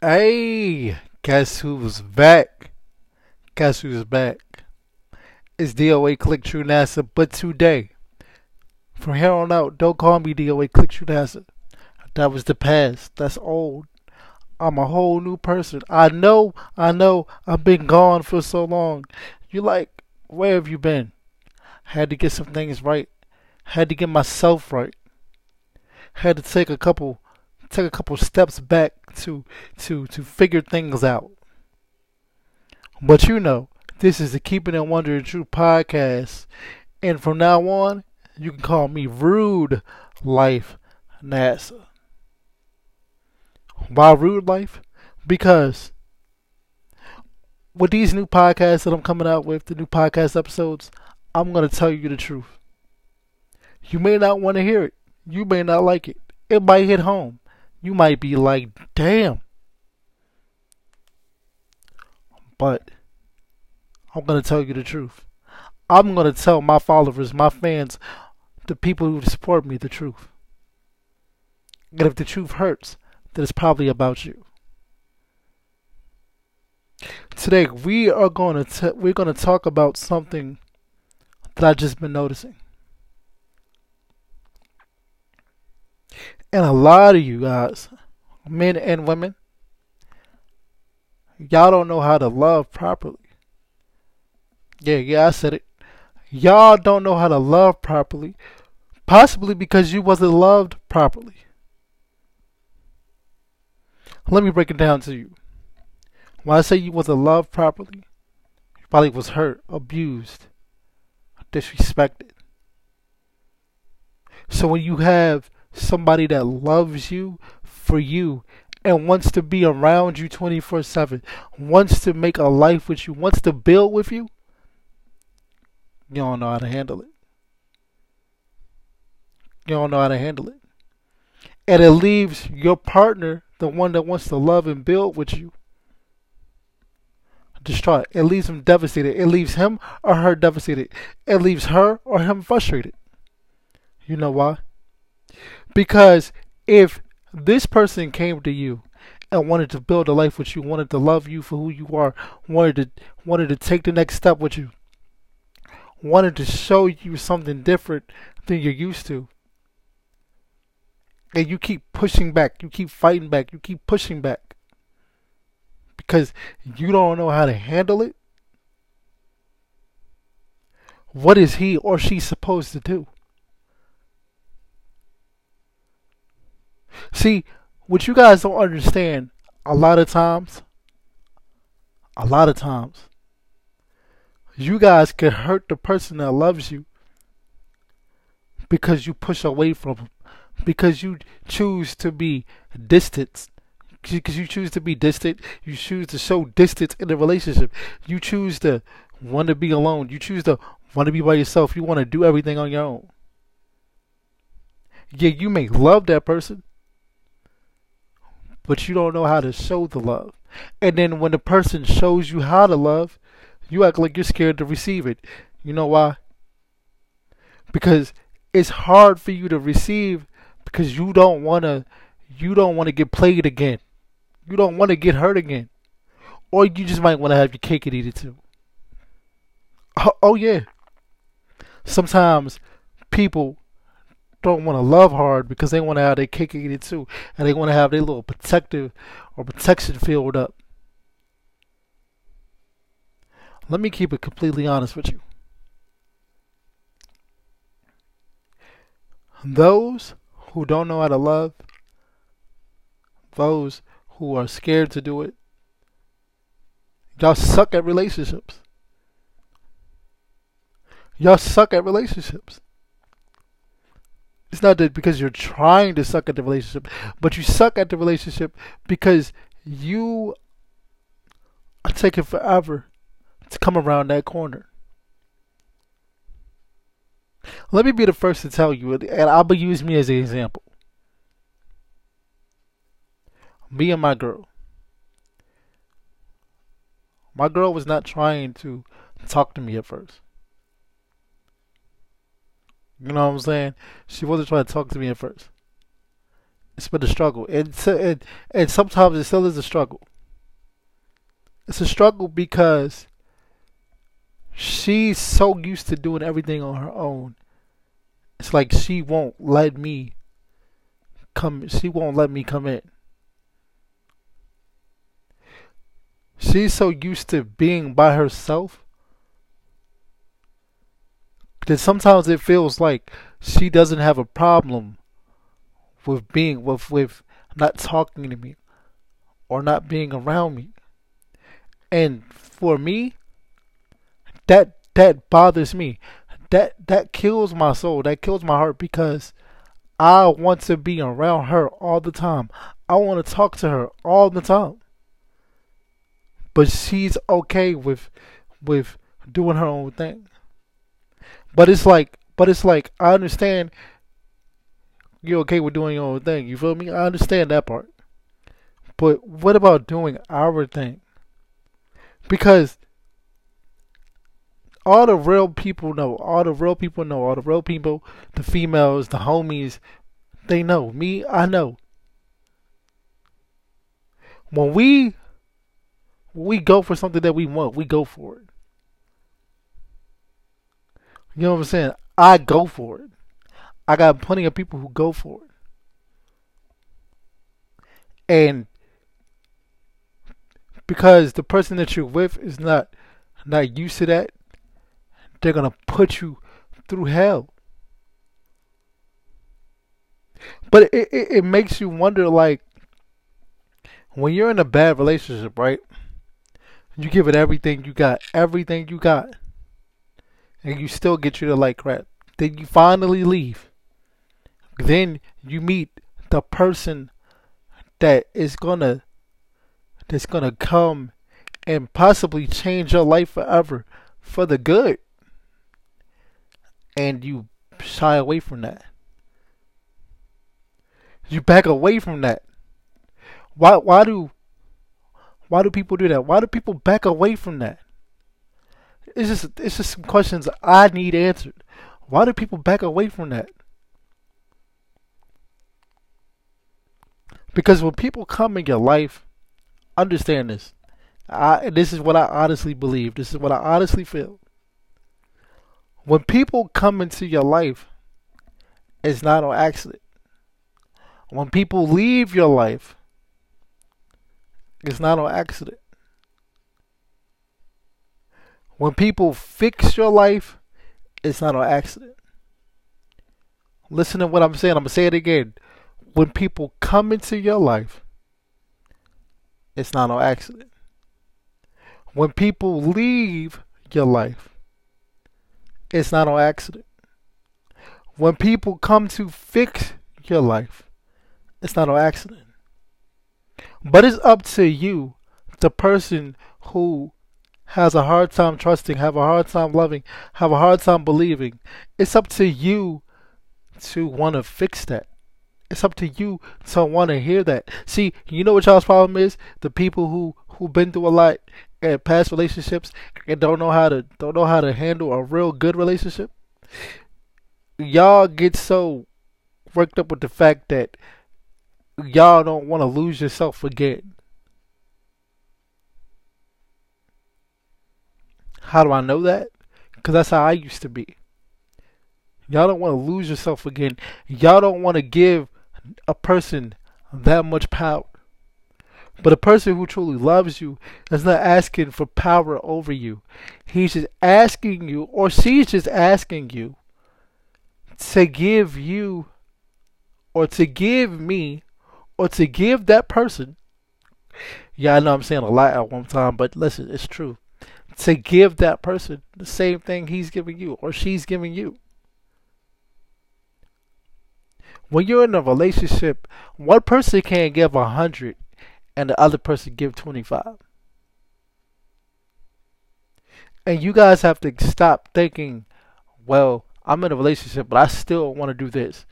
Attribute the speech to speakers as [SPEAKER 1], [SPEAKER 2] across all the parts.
[SPEAKER 1] Hey, guess who's back? Guess who's back? It's DOA Click True NASA, but today, from here on out, don't call me DOA Click True NASA. That was the past. That's old. I'm a whole new person. I know, I know, I've been gone for so long. You're like, where have you been? Had to get some things right. Had to get myself right. Had to take a couple take a couple steps back to to to figure things out. But you know, this is the Keeping It Wonder True podcast, and from now on, you can call me Rude Life NASA. Why Rude Life? Because with these new podcasts that I'm coming out with, the new podcast episodes, I'm gonna tell you the truth. You may not want to hear it. You may not like it. It might hit home you might be like, damn. But I'm going to tell you the truth. I'm going to tell my followers, my fans, the people who support me the truth. And if the truth hurts, then it's probably about you. Today we are going to we're going to talk about something that I've just been noticing. And a lot of you guys, men and women, y'all don't know how to love properly. Yeah, yeah, I said it. Y'all don't know how to love properly, possibly because you wasn't loved properly. Let me break it down to you. When I say you wasn't loved properly, you probably was hurt, abused, disrespected. So when you have somebody that loves you for you and wants to be around you 24 7, wants to make a life with you, wants to build with you, you don't know how to handle it. You don't know how to handle it. And it leaves your partner, the one that wants to love and build with you, distraught. It leaves him devastated. It leaves him or her devastated. It leaves her or him frustrated. You know why? Because if this person came to you and wanted to build a life with you, wanted to love you for who you are, wanted to wanted to take the next step with you, wanted to show you something different than you're used to. And you keep pushing back, you keep fighting back, you keep pushing back. Because you don't know how to handle it. What is he or she supposed to do? See, what you guys don't understand, a lot of times, a lot of times, you guys can hurt the person that loves you because you push away from them, because you choose to be distant. Because you choose to be distant, you choose to show distance in the relationship. You choose to want to be alone. You choose to want to be by yourself. You want to do everything on your own. Yeah, you may love that person, but you don't know how to show the love. And then when the person shows you how to love, you act like you're scared to receive it. You know why? Because it's hard for you to receive because you don't want to you don't want to get played again. You don't want to get hurt again. Or you just might want to have your cake and eat it too. Oh, oh yeah. Sometimes people don't want to love hard because they want to have their cake eat it too, and they want to have their little protective or protection filled up. Let me keep it completely honest with you. Those who don't know how to love, those who are scared to do it, y'all suck at relationships. Y'all suck at relationships. It's not that because you're trying to suck at the relationship, but you suck at the relationship because you are taking forever to come around that corner. Let me be the first to tell you, and I'll be use me as an example. Me and my girl. My girl was not trying to talk to me at first. You know what I'm saying? She wasn't trying to talk to me at first. It's been a struggle, and and, and sometimes it still is a struggle. It's a struggle because she's so used to doing everything on her own. It's like she won't let me come. She won't let me come in. She's so used to being by herself that sometimes it feels like she doesn't have a problem with being with with not talking to me or not being around me. And for me, that that bothers me. That that kills my soul. That kills my heart because I want to be around her all the time. I want to talk to her all the time. But she's okay with with doing her own thing. But it's like but it's like I understand you're okay with doing your own thing. You feel me? I understand that part. But what about doing our thing? Because all the real people know, all the real people know, all the real people, the females, the homies, they know. Me, I know. When we we go for something that we want, we go for it. You know what I'm saying? I go for it. I got plenty of people who go for it. And because the person that you're with is not not used to that, they're gonna put you through hell. But it, it, it makes you wonder like when you're in a bad relationship, right? You give it everything you got, everything you got, and you still get you to like crap. Then you finally leave. Then you meet the person that is gonna that's gonna come and possibly change your life forever for the good. And you shy away from that. You back away from that. Why why do why do people do that? Why do people back away from that? It's just it's just some questions I need answered. Why do people back away from that? Because when people come in your life understand this. I, this is what I honestly believe. This is what I honestly feel. When people come into your life, it's not on accident. When people leave your life, it's not on accident. When people fix your life, it's not on accident. Listen to what I'm saying. I'm going to say it again. When people come into your life, it's not no accident. When people leave your life, it's not no accident. When people come to fix your life, it's not no accident. But it's up to you, the person who has a hard time trusting, have a hard time loving, have a hard time believing. It's up to you to want to fix that. It's up to you to want to hear that. See, you know what y'all's problem is? The people who who've been through a lot in past relationships and don't know how to don't know how to handle a real good relationship. Y'all get so worked up with the fact that y'all don't want to lose yourself again. How do I know that? Because that's how I used to be. Y'all don't want to lose yourself again. Y'all don't want to give a person that much power. But a person who truly loves you is not asking for power over you. He's just asking you, or she's just asking you, to give you, or to give me, or to give that person. Yeah, I know I'm saying a lot at one time, but listen, it's true. To give that person the same thing he's giving you, or she's giving you. when you're in a relationship, one person can't give a hundred and the other person give twenty five. And you guys have to stop thinking, well, I'm in a relationship, but I still want to do this.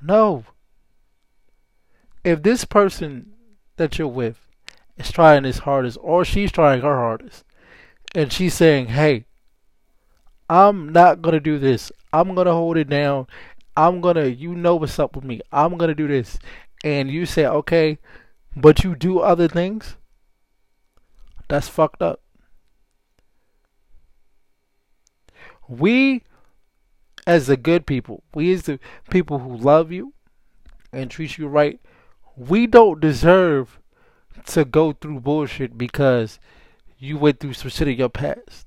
[SPEAKER 1] No. If this person that you're with is trying his hardest, or she's trying her hardest, and she's saying, hey, I'm not to do this, I'm to hold it down, I'm gonna, you know what's up with me. I'm gonna do this. and you say, okay, but you do other things, that's fucked up. We, as the good people, we as the people who love you and treat you right, we don't deserve to go through bullshit because you went through some shit in your past.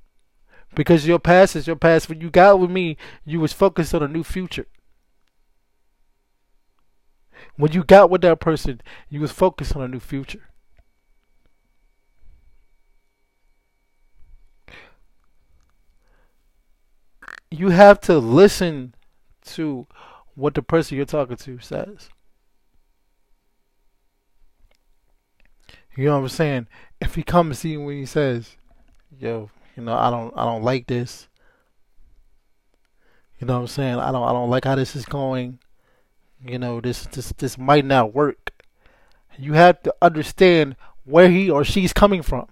[SPEAKER 1] Because your past is your past. When you got with me, you was focused on a new future. When you got with that person, you was focused on a new future. You have to listen to what the person you're talking to says. You know what I'm saying? If he comes to you when he says, "Yo, you know, I don't, I don't like this," you know what I'm saying? I don't, I don't like how this is going. You know, this this this might not work. You have to understand where he or she's coming from.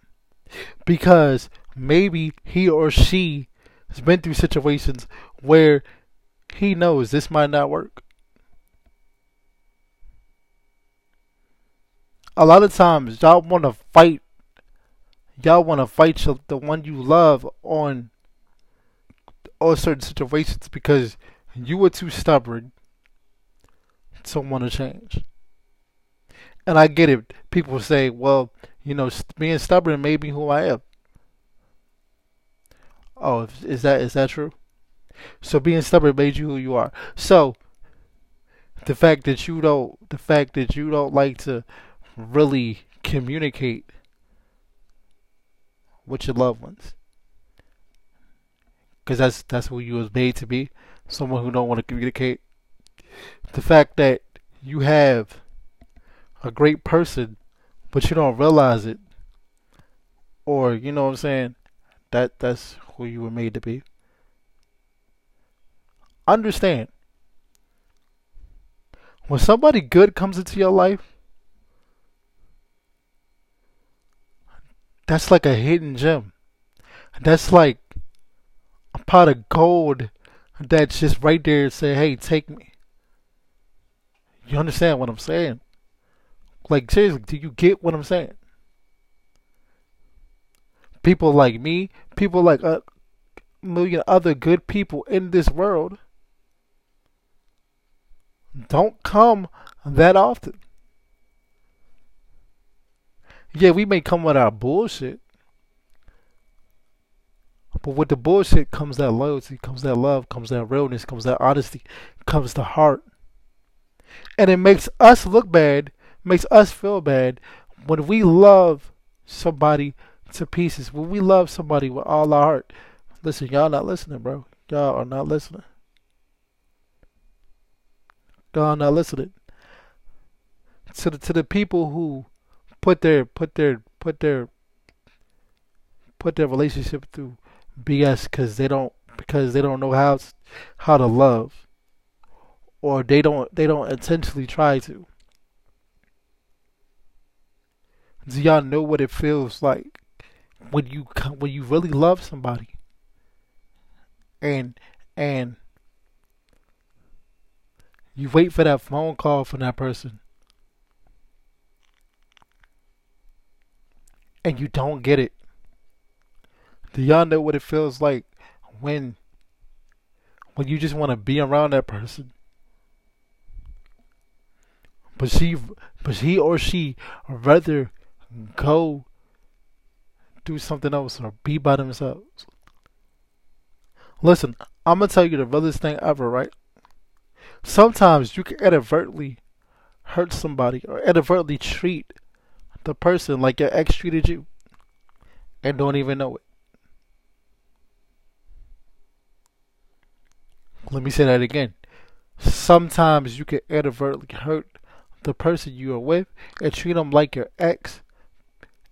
[SPEAKER 1] Because maybe he or she has been through situations where he knows this might not work. A lot of times y'all want to fight y'all want to fight the one you love on on certain situations because you were too stubborn don't want to change. And I get it. People say, well, you know, being stubborn made me who I am. Oh, is that is that true? So being stubborn made you who you are. So the fact that you don't the fact that you don't like to really communicate with your loved ones. Because that's that's who you was made to be. Someone who don't want to communicate. The fact that you have a great person, but you don't realize it, or you know what I'm saying, that that's who you were made to be. Understand. When somebody good comes into your life, that's like a hidden gem. That's like a pot of gold that's just right there and say, hey, take me. You understand what I'm saying? Like, seriously, do you get what I'm saying? People like me, people like a million other good people in this world don't come that often. Yeah, we may come with our bullshit. But with the bullshit comes that loyalty, comes that love, comes that realness, comes that honesty, comes the heart. And it makes us look bad, makes us feel bad when we love somebody to pieces. When we love somebody with all our heart. Listen, y'all not listening, bro. Y'all are not listening. Y'all not listening. To the to the people who put their put their put their put their relationship through BS because they don't because they don't know how how to love. Or they don't they don't intentionally try to. Do y'all know what it feels like when you when you really love somebody? And and you wait for that phone call from that person and you don't get it. Do y'all know what it feels like when when you just want to be around that person but she, but he or she rather go do something else or be by themselves. Listen, I'm gonna tell you the realest thing ever, right? Sometimes you can inadvertently hurt somebody or inadvertently treat the person like your ex treated you and don't even know it. Let me say that again. Sometimes you can inadvertently hurt the person you are with and treat them like your ex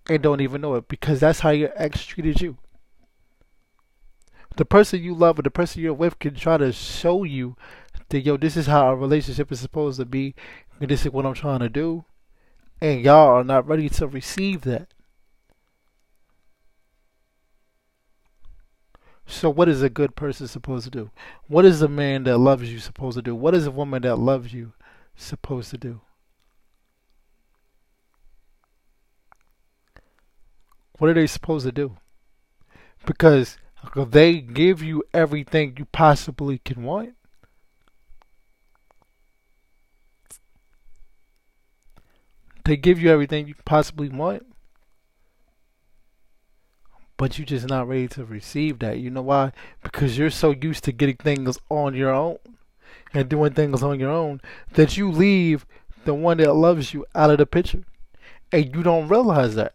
[SPEAKER 1] and don't even know it because that's how your ex treated you. The person you love or the person you're with can try to show you that, yo, this is how our relationship is supposed to be, and this is what I'm trying to do, and y'all are not ready to receive that. So, what is a good person supposed to do? What is a man that loves you supposed to do? What is a woman that loves you supposed to do? What are they supposed to do? Because they give you everything you possibly can want. They give you everything you possibly want. But you're just not ready to receive that. You know why? Because you're so used to getting things on your own and doing things on your own that you leave the one that loves you out of the picture. And you don't realize that.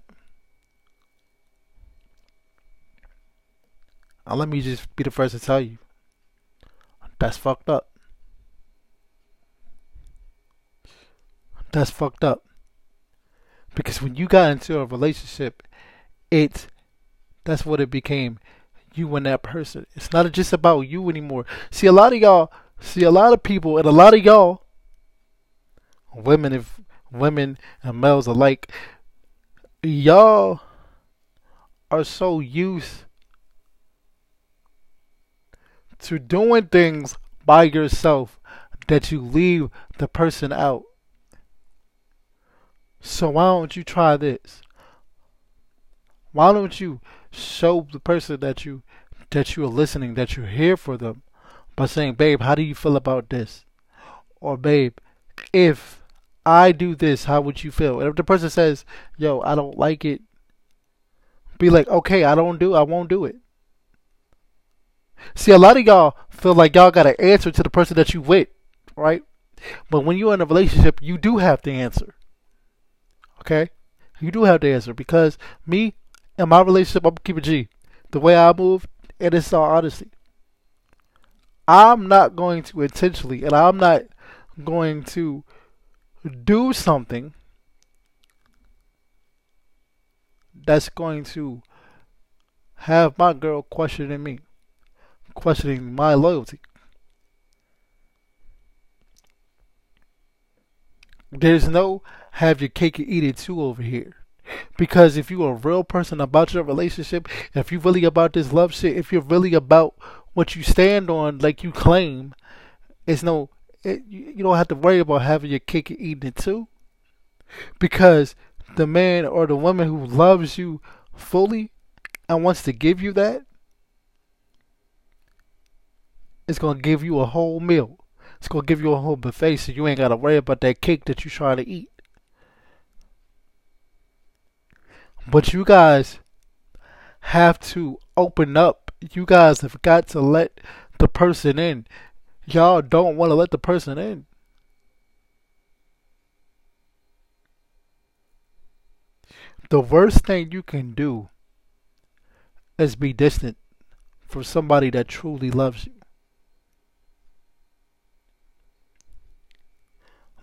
[SPEAKER 1] Now, let me just be the first to tell you that's fucked up. That's fucked up. Because when you got into a relationship, it that's what it became. You and that person. It's not just about you anymore. See a lot of y'all see a lot of people and a lot of y'all women if women and males alike y'all are so used to doing things by yourself that you leave the person out. So why don't you try this? Why don't you show the person that you that you are listening, that you're here for them by saying, "Babe, how do you feel about this?" Or, "Babe, if I do this, how would you feel?" And if the person says, "Yo, I don't like it," be like, "Okay, I don't do, I won't do it." See, a lot of y'all feel like y'all got to answer to the person that you with, right? But when you're in a relationship, you do have to answer. Okay? You do have to answer because me and my relationship, I'm keeping G. The way I move, and it's all honesty. I'm not going to intentionally, and I'm not going to do something that's going to have my girl questioning me questioning my loyalty. There's no have your cake and eat it too over here. Because if you're a real person about your relationship, if you're really about this love shit, if you're really about what you stand on like you claim, it's no, it, you don't have to worry about having your cake and eating it too. Because the man or the woman who loves you fully and wants to give you that it's gonna give you a whole meal. It's gonna give you a whole buffet, so you ain't gotta worry about that cake that you're trying to eat. But you guys have to open up. You guys have got to let the person in. Y'all don't want to let the person in. The worst thing you can do is be distant from somebody that truly loves you.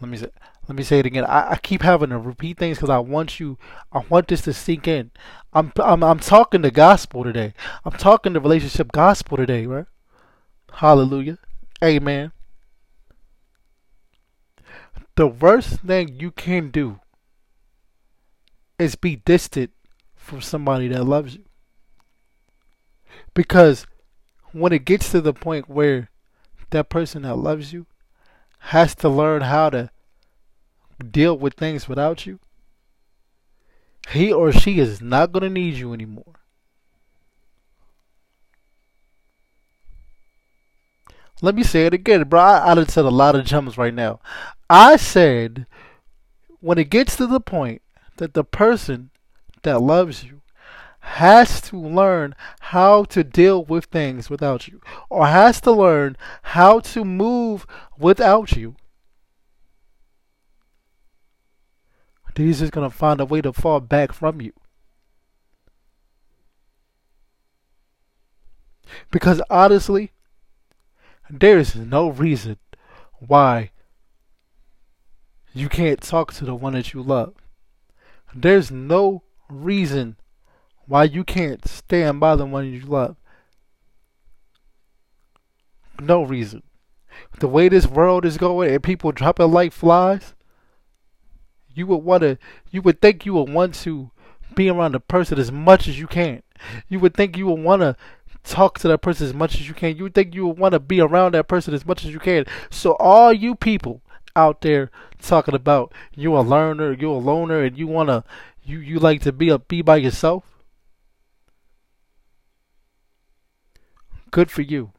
[SPEAKER 1] Let me say, let me say it again. I, I keep having to repeat things because I want you. I want this to sink in. I'm I'm I'm talking the gospel today. I'm talking the relationship gospel today, right? Hallelujah, Amen. The worst thing you can do is be distant from somebody that loves you. Because when it gets to the point where that person that loves you has to learn how to deal with things without you, he or she is not going to need you anymore. Let me say it again, bro. I, I said a lot of gems right now. I said when it gets to the point that the person that loves you has to learn how to deal with things without you, or has to learn how to move without you. He's just going to find a way to fall back from you. Because honestly, there is no reason why you can't talk to the one that you love. There's no reason why you can't stand by the one you love. No reason. The way this world is going and people dropping like flies, you would want to. You would think you would want to be around the person as much as you can. You would think you would want to talk to that person as much as you can. You would think you would want to be around that person as much as you can. So all you people out there talking about you're a learner, you're a loner, and you wanna you you like to be a be by yourself. Good for you.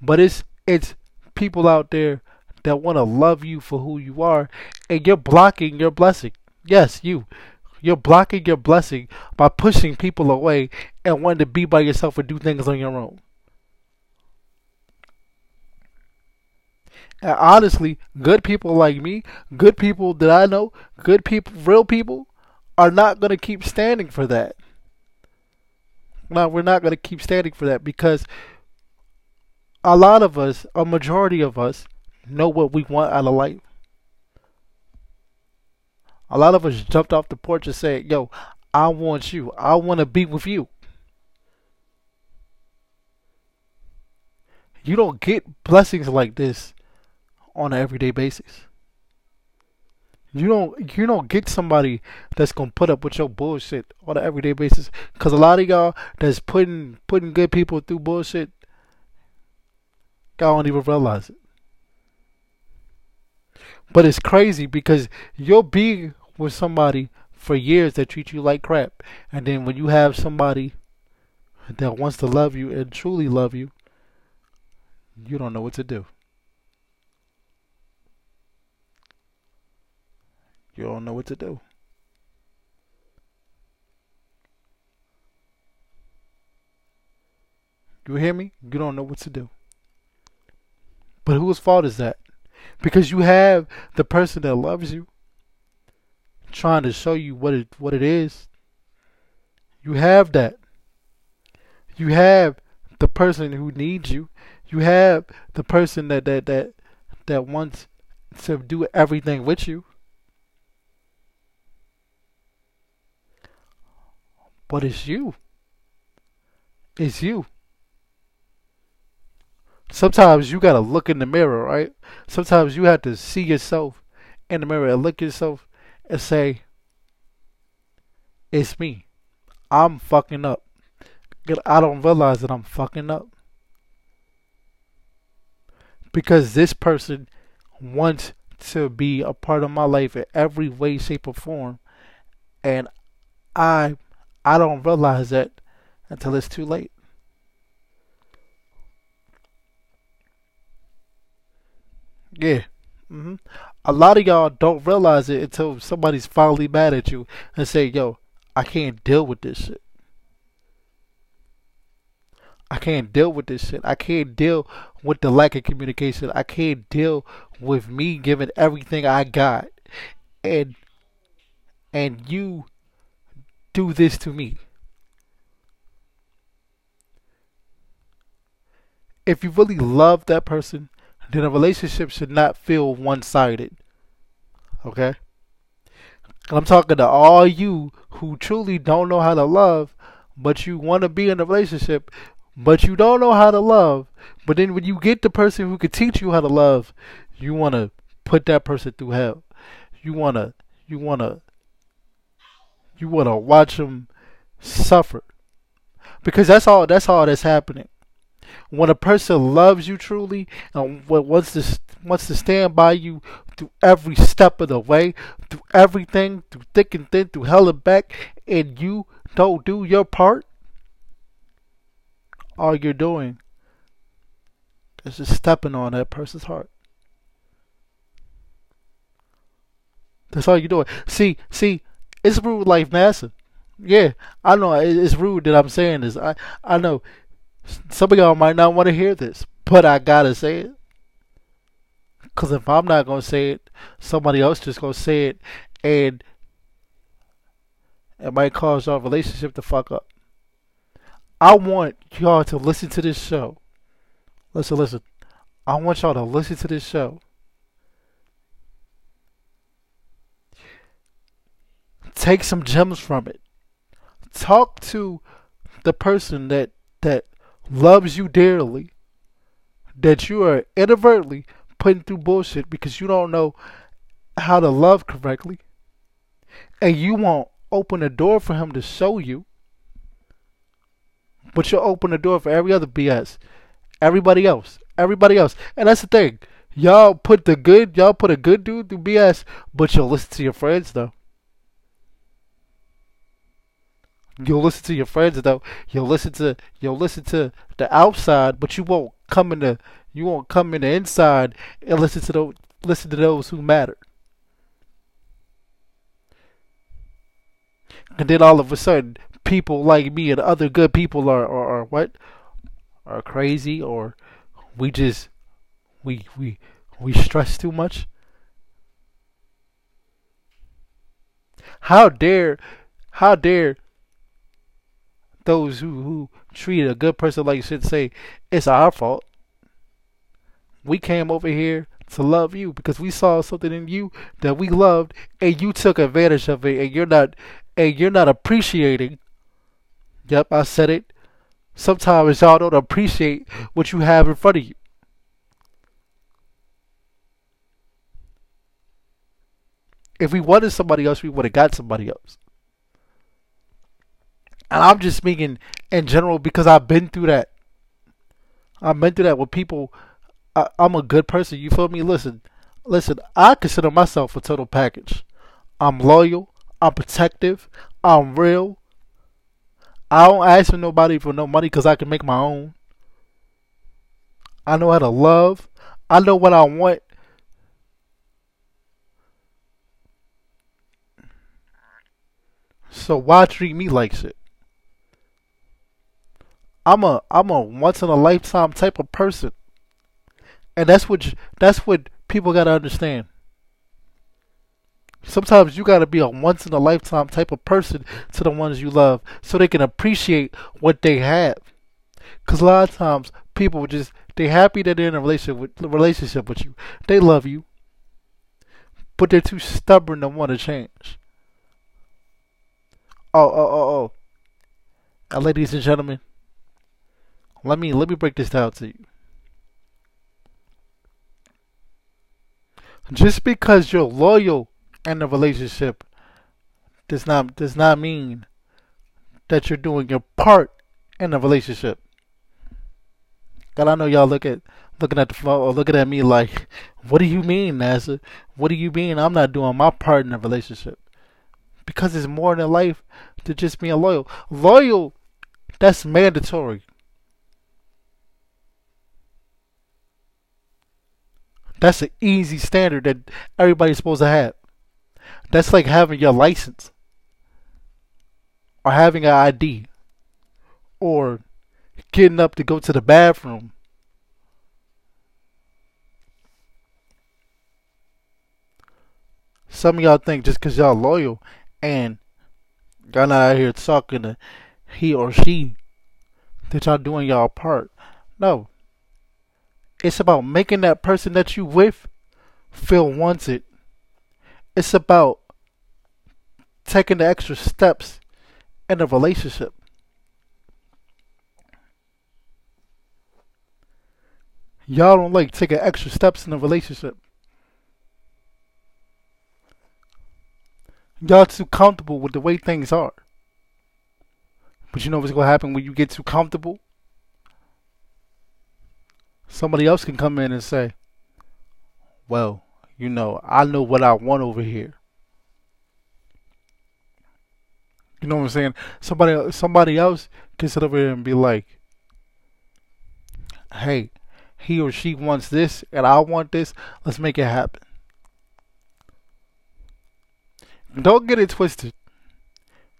[SPEAKER 1] But it's it's people out there that want to love you for who you are, and you're blocking your blessing. Yes, you. You're blocking your blessing by pushing people away and wanting to be by yourself and do things on your own. And honestly, good people like me, good people that I know, good people, real people, are not going to keep standing for that. No, we're not going to keep standing for that because a lot of us, a majority of us, know what we want out of life. A lot of us jumped off the porch and said, Yo, I want you. I want to be with you. You don't get blessings like this on an everyday basis. You don't you don't get somebody that's gonna put up with your bullshit on an everyday basis. Cause a lot of y'all that's putting putting good people through bullshit, y'all don't even realize it. But it's crazy because you'll be with somebody for years that treat you like crap, and then when you have somebody that wants to love you and truly love you, you don't know what to do. You don't know what to do. You hear me? You don't know what to do. But whose fault is that? Because you have the person that loves you trying to show you what it what it is. You have that. You have the person who needs you. You have the person that that that that wants to do everything with you. But it's you. It's you. Sometimes you gotta look in the mirror, right? Sometimes you have to see yourself in the mirror and look yourself and say, It's me. I'm fucking up. I don't realize that I'm fucking up. Because this person wants to be a part of my life in every way, shape, or form. And I I don't realize that until it's too late. Yeah. Mm-hmm. A lot of y'all don't realize it until somebody's finally mad at you and say, yo, I can't deal with this shit. I can't deal with this shit. I can't deal with the lack of communication. I can't deal with me giving everything I got and and you do this to me. If you really love that person, then a relationship should not feel one sided. Okay? I'm talking to all you who truly don't know how to love, but you want to be in a relationship, but you don't know how to love. But then when you get the person who can teach you how to love, you want to put that person through hell. You want to, you want to you want to watch them suffer because that's all that's all that's happening when a person loves you truly and wants to wants to stand by you through every step of the way through everything through thick and thin through hell and back and you don't do your part all you're doing is just stepping on that person's heart that's all you're doing see see it's rude like NASA. Yeah, I know it's rude that I'm saying this. I I know some of y'all might not want to hear this, but I gotta say it. Cause if I'm not gonna say it, somebody else just gonna say it, and it might cause our relationship to fuck up. I want y'all to listen to this show. Listen, listen. I want y'all to listen to this show take some gems from it. Talk to the person that that loves you dearly, that you are inadvertently putting through bullshit because you don't know how to love correctly, and you won't open the door for him to show you, but you'll open the door for every other BS, everybody else, everybody else, and that's the thing. Y'all put the good, y'all put a good dude through BS, but you'll listen to your friends though. You'll listen to your friends though. You'll listen to you'll listen to the outside, but you won't come in the you won't come in the inside and listen to those listen to those who matter. And then all of a sudden, people like me and other good people are, are, are what? Are crazy or we just we we we stress too much. How dare how dare those who, who treat a good person like you should say it's our fault. We came over here to love you because we saw something in you that we loved and you took advantage of it and you're not and you're not appreciating. Yep i said it. Sometimes y'all don't appreciate what you have in front of you. If we wanted somebody else we would have got somebody else and i'm just speaking in general because i've been through that i've been through that with people I, I'm a good person. You feel me? Listen, listen. I consider myself a total package. I'm loyal. I'm protective. I'm real. I don't ask for nobody for no money because I can make my own. I know how to love. I know what I want. So why treat me like shit? I'm a I'm a once in a lifetime type of person. And that's what that's what people got to understand. Sometimes you got to be a once in a lifetime type of person to the ones you love so they can appreciate what they have. Cuz a lot of times people just they happy that they're in a relationship with relationship with you. They love you. But they're too stubborn to want to change. Oh, oh, oh, oh. And ladies and gentlemen, let me let me break this down to you. Just because you're loyal in a relationship does not does not mean that you're doing your part in a relationship. God, I know y'all look at looking at the phone or looking at me like, what do you mean, NASA? What do you mean I'm not doing my part in a relationship? Because it's more than life to just being loyal. Loyal, that's mandatory. That's an easy standard that everybody's supposed to have. That's like having your license or having an ID or getting up to go to the bathroom. Some of y'all think just because y'all loyal and y'all not out here talking to he or she that y'all doing y'all part. No. It's about making that person that you with feel wanted. It's about taking the extra steps in a relationship. Y'all don't like taking extra steps in a relationship. Y'all too comfortable with the way things are. But you know what's gonna happen when you get too comfortable? Somebody else can come in and say, well, you know, I know what I want over here. You know what I'm saying? Somebody somebody else can sit over here and be like, hey, he or she wants this and I want this, let's make it happen. Don't get it twisted.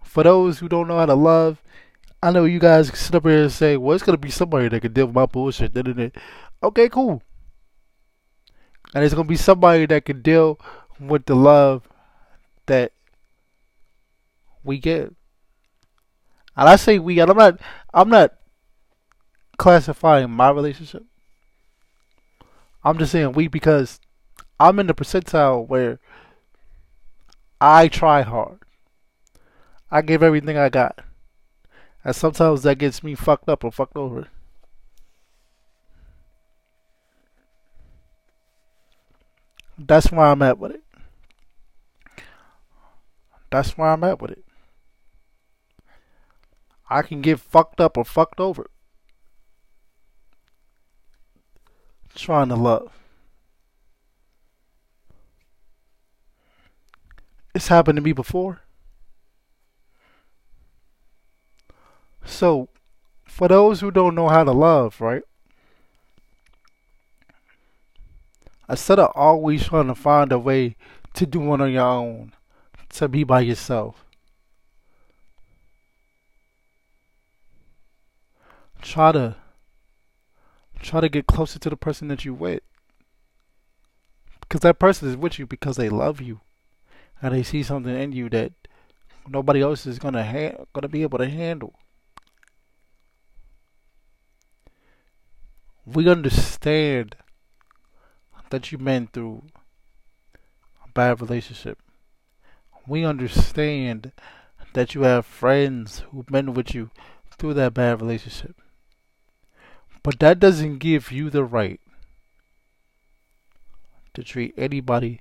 [SPEAKER 1] For those who don't know how to love I know you guys sit up here and say, well, it's going to be somebody that can deal with my bullshit. Okay, cool. And it's going to be somebody that can deal with the love that we get. And I say we, and I'm not, I'm not classifying my relationship. I'm just saying we because I'm in the percentile where I try hard. I give everything I got. And sometimes that gets me fucked up or fucked over. That's where I'm at with it. That's where I'm at with it. I can get fucked up or fucked over. Trying to love. It's happened to me before. So, for those who don't know how to love, right? Instead of always trying to find a way to do it on your own, to be by yourself, try to try to get closer to the person that you're with. Because that person is with you because they love you. And they see something in you that nobody else is gonna ha- gonna be able to handle. We understand that you've been through a bad relationship. We understand that you have friends who've been with you through that bad relationship. But that doesn't give you the right to treat anybody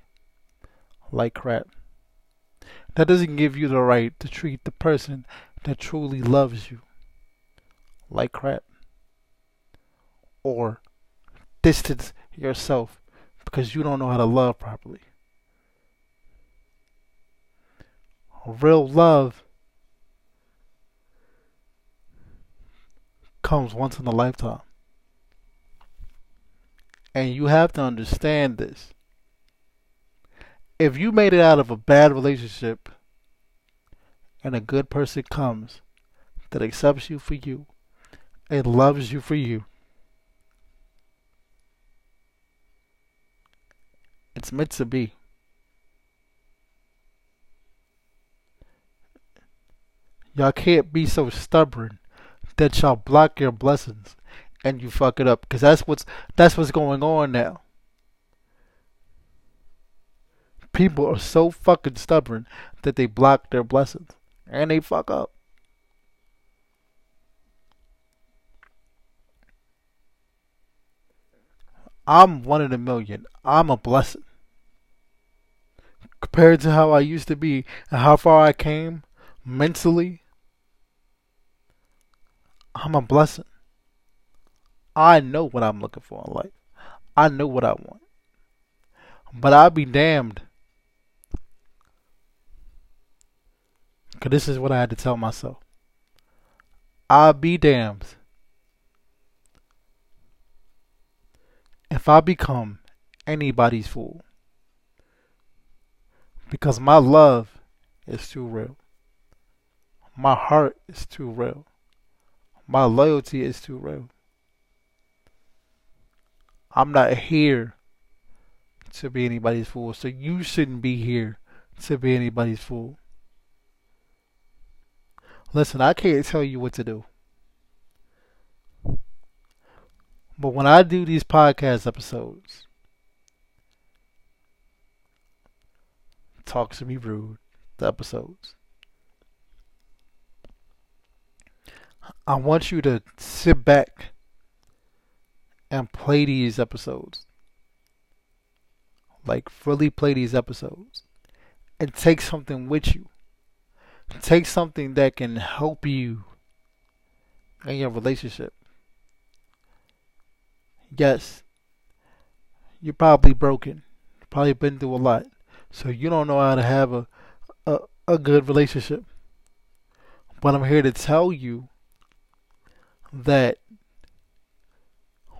[SPEAKER 1] like crap. That doesn't give you the right to treat the person that truly loves you like crap. Or distance yourself because you don't know how to love properly. Real love comes once in a lifetime. And you have to understand this. If you made it out of a bad relationship and a good person comes that accepts you for you and loves you for you, it's meant to be. Y'all can't be so stubborn that y'all block your blessings and you fuck it up because that's what's that's what's going on now. People are so fucking stubborn that they block their blessings and they fuck up. I'm one in a million. I'm a blessing. Compared to how I used to be and how far I came mentally, I'm a blessing. I know what I'm looking for in life. I know what I want. But I'll be damned. Because this is what I had to tell myself. I'll be damned. If I become anybody's fool. Because my love is too real. My heart is too real. My loyalty is too real. I'm not here to be anybody's fool. So you shouldn't be here to be anybody's fool. Listen, I can't tell you what to do. But when I do these podcast episodes, talk to me rude, the episodes. I want you to sit back and play these episodes. Like, fully play these episodes. And take something with you. Take something that can help you in your relationship. Yes, you're probably broken. You've probably been through a lot. So you don't know how to have a, a, a good relationship. But I'm here to tell you that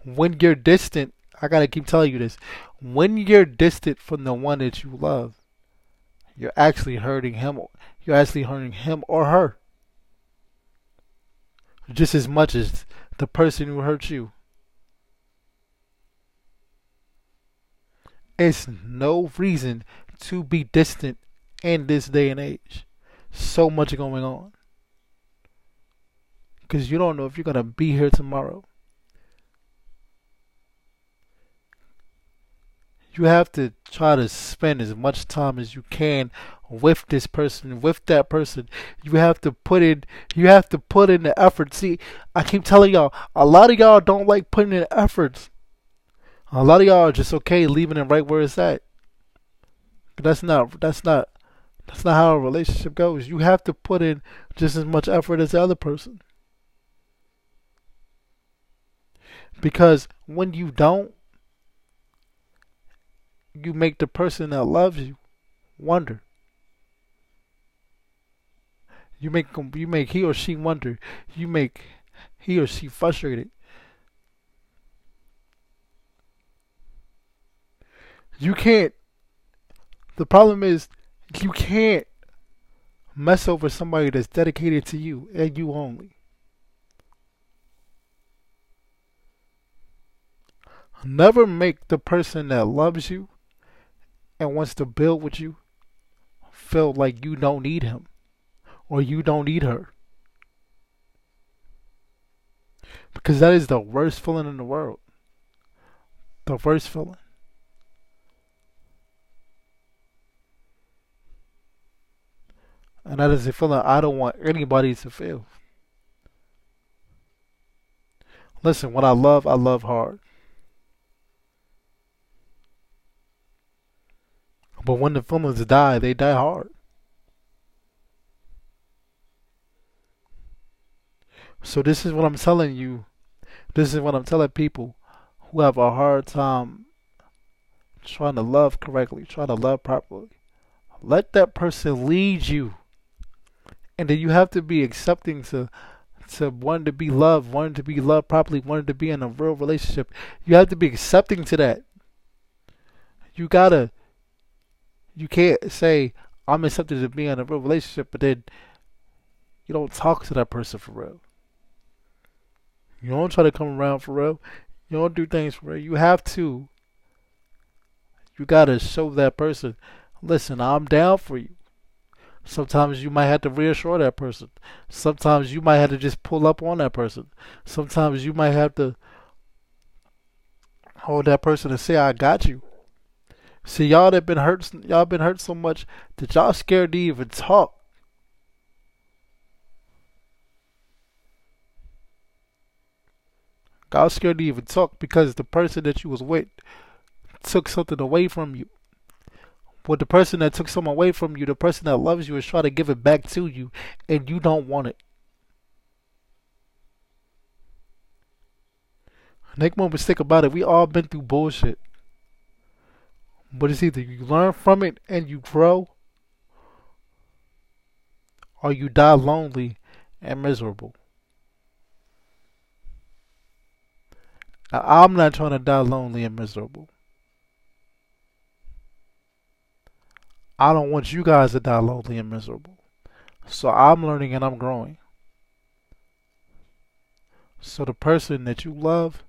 [SPEAKER 1] when you're distant, I gotta keep telling you this. When you're distant from the one that you love, you're actually hurting him. You're actually hurting him or her just as much as the person who hurt you. It's no reason to be distant in this day and age. So much going on. Because you don't know if you're going to be here tomorrow. you have to try to spend as much time as you can with this person, with that person. You have to put in you have to put in the effort. See, I keep telling y'all, a lot of y'all don't like putting in efforts. A lot of y'all are just okay leaving it right where it's at. That's not that's not that's not how a relationship goes. You have to put in just as much effort as the other person. Because when you don't, you make the person that loves you wonder. You make you make he or she wonder. You make he or she frustrated. You can't. The problem is you can't mess over somebody that's dedicated to you and you only. Never make the person that loves you and wants to build with you feel like you don't need him or you don't need her. Because that is the worst feeling in the world. The worst feeling. And that is a feeling I don't want anybody to feel. Listen, when I love, I love hard. But when the feelings die, they die hard. So this is what I'm telling you. This is what I'm telling people who have a hard time trying to love correctly, trying to love properly. Let that person lead you and then you have to be accepting to to wanting to be loved, wanting to be loved properly, wanting to be in a real relationship. You have to be accepting to that. You gotta. You can't say I'm accepted to be in a real relationship, but then you don't talk to that person for real. You don't try to come around for real. You don't do things for real. You have to. You gotta show that person, listen, I'm down for you. Sometimes you might have to reassure that person. Sometimes you might have to just pull up on that person. Sometimes you might have to hold that person and say, "I got you." See, y'all that been hurt, y'all been hurt so much that y'all scared to even talk. Y'all scared to even talk because the person that you was with took something away from you. But the person that took someone away from you, the person that loves you, is trying to give it back to you, and you don't want it. Make no mistake about it, we all been through bullshit. But it's either you learn from it and you grow, or you die lonely and miserable. Now, I'm not trying to die lonely and miserable. I don't want you guys to die lonely and miserable. So I'm learning and I'm growing. So the person that you love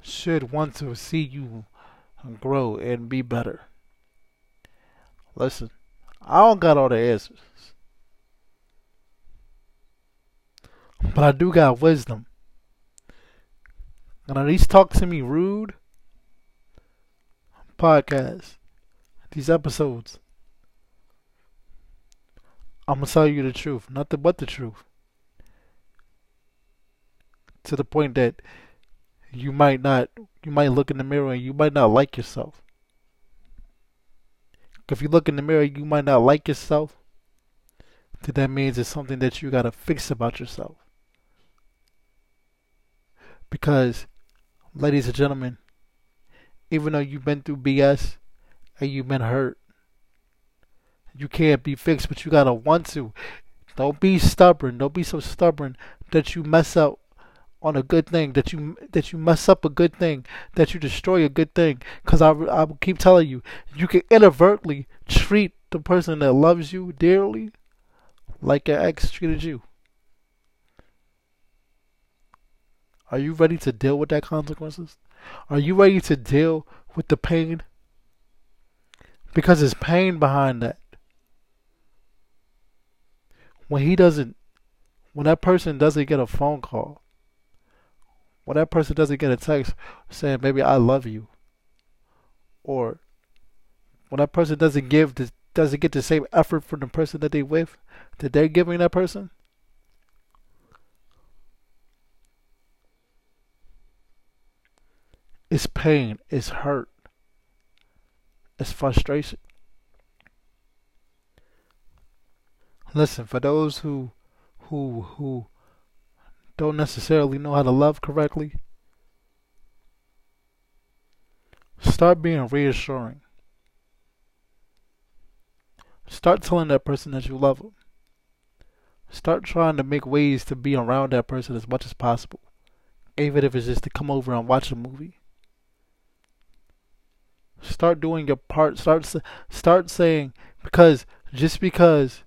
[SPEAKER 1] should want to see you grow and be better. Listen, I don't got all the answers. But I do got wisdom. And at least talk to me rude podcast. These episodes I'm gonna tell you the truth, nothing but the truth. To the point that you might not, you might look in the mirror and you might not like yourself. If you look in the mirror, you might not like yourself. Then that means it's something that you gotta fix about yourself. Because, ladies and gentlemen, even though you've been through BS and you've been hurt, you can't be fixed, but you gotta want to. Don't be stubborn. Don't be so stubborn that you mess up on a good thing. That you that you mess up a good thing. That you destroy a good thing. Cause I I keep telling you, you can inadvertently treat the person that loves you dearly like your ex treated you. Are you ready to deal with that consequences? Are you ready to deal with the pain? Because there's pain behind that when he doesn't, when that person doesn't get a phone call, when that person doesn't get a text saying, "Maybe I love you," or when that person doesn't give the, doesn't get the same effort from the person that they with that they're giving that person. It's pain, it's hurt, it's frustration. Listen, for those who who who don't necessarily know how to love correctly, start being reassuring. Start telling that person that you love them. Start trying to make ways to be around that person as much as possible. Even if it's just to come over and watch a movie. Start doing your part. Start start saying because just because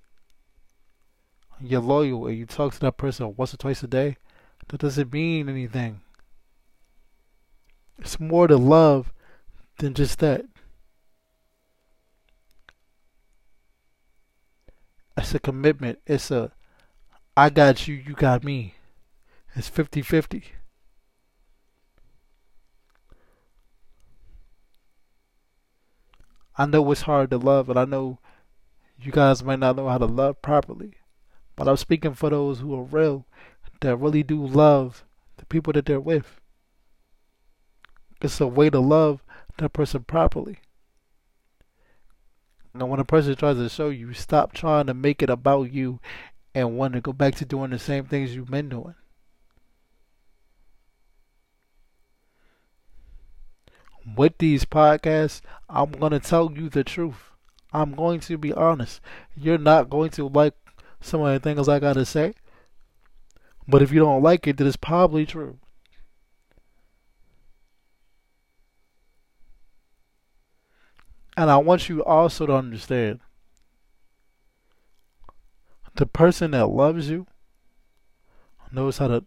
[SPEAKER 1] you're loyal and you talk to that person once or twice a day, that doesn't mean anything. It's more to love than just that. It's a commitment. It's a I got you, you got me. It's 50 50. I know it's hard to love, and I know you guys might not know how to love properly. But I'm speaking for those who are real, that really do love the people that they're with. It's a way to love that person properly. Now, when a person tries to show you, stop trying to make it about you and want to go back to doing the same things you've been doing. with these podcasts, I'm going to tell you the truth. I'm going to be honest. You're not going to like some of the things I got to say. But if you don't like it, then it's probably true. And I want you also to understand the person that loves you knows how to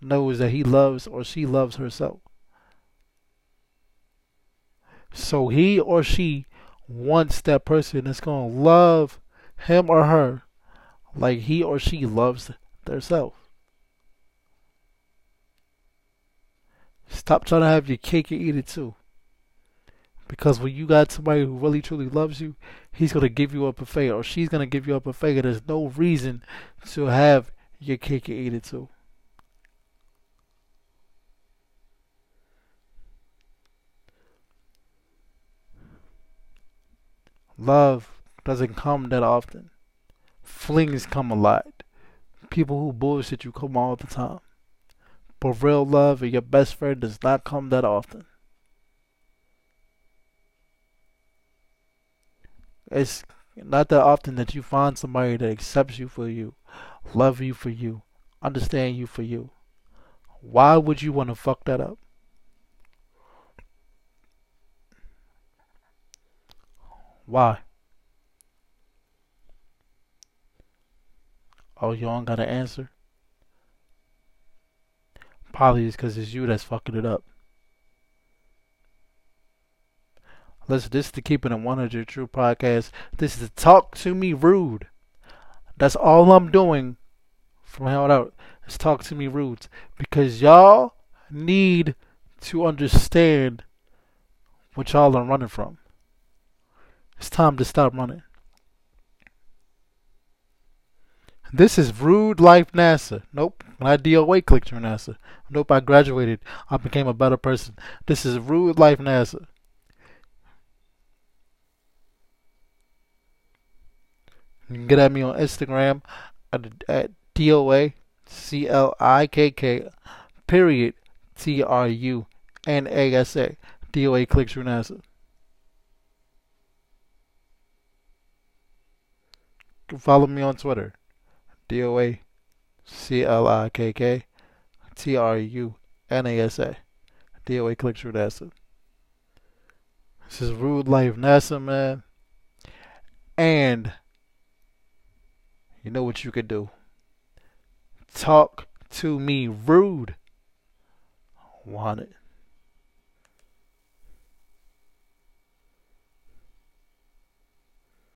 [SPEAKER 1] knows that he loves or she loves herself. So he or she wants that person that's going to love him or her like he or she loves theirself. Stop trying to have your cake and eat it too. Because when you got somebody who really truly loves you, he's gonna give you a buffet or she's gonna give you a buffet. And there's no reason to have your cake and eat it too. Love doesn't come that often. Flings come a lot. People who bullshit you come all the time. But real love and your best friend does not come that often. It's not that often that you find somebody that accepts you for you, love you for you, understand you for you. Why would you want to fuck that up? Why? Oh, you don't got an answer? Probably it's because it's you that's fucking it up. Listen, this is the Keeping It 100 True podcast. This is to Talk to Me Rude. That's all I'm doing from here on out. Is Talk to Me Rude. Because y'all need to understand what y'all are running from. It's time to stop running. This is Rude Life NASA. Nope. When I DOA clicked through NASA. Nope, I graduated. I became a better person. This is Rude Life NASA. You can get at me on Instagram at, at DOA C L I K K period T R U N A S A. DOA Clikk Tru NASA. follow me on Twitter. D O A C L I K K T R U N A S A. DOA Clikk Tru NASA. This is Rude Life NASA, man. And you know what you could do? Talk to me rude. Want it.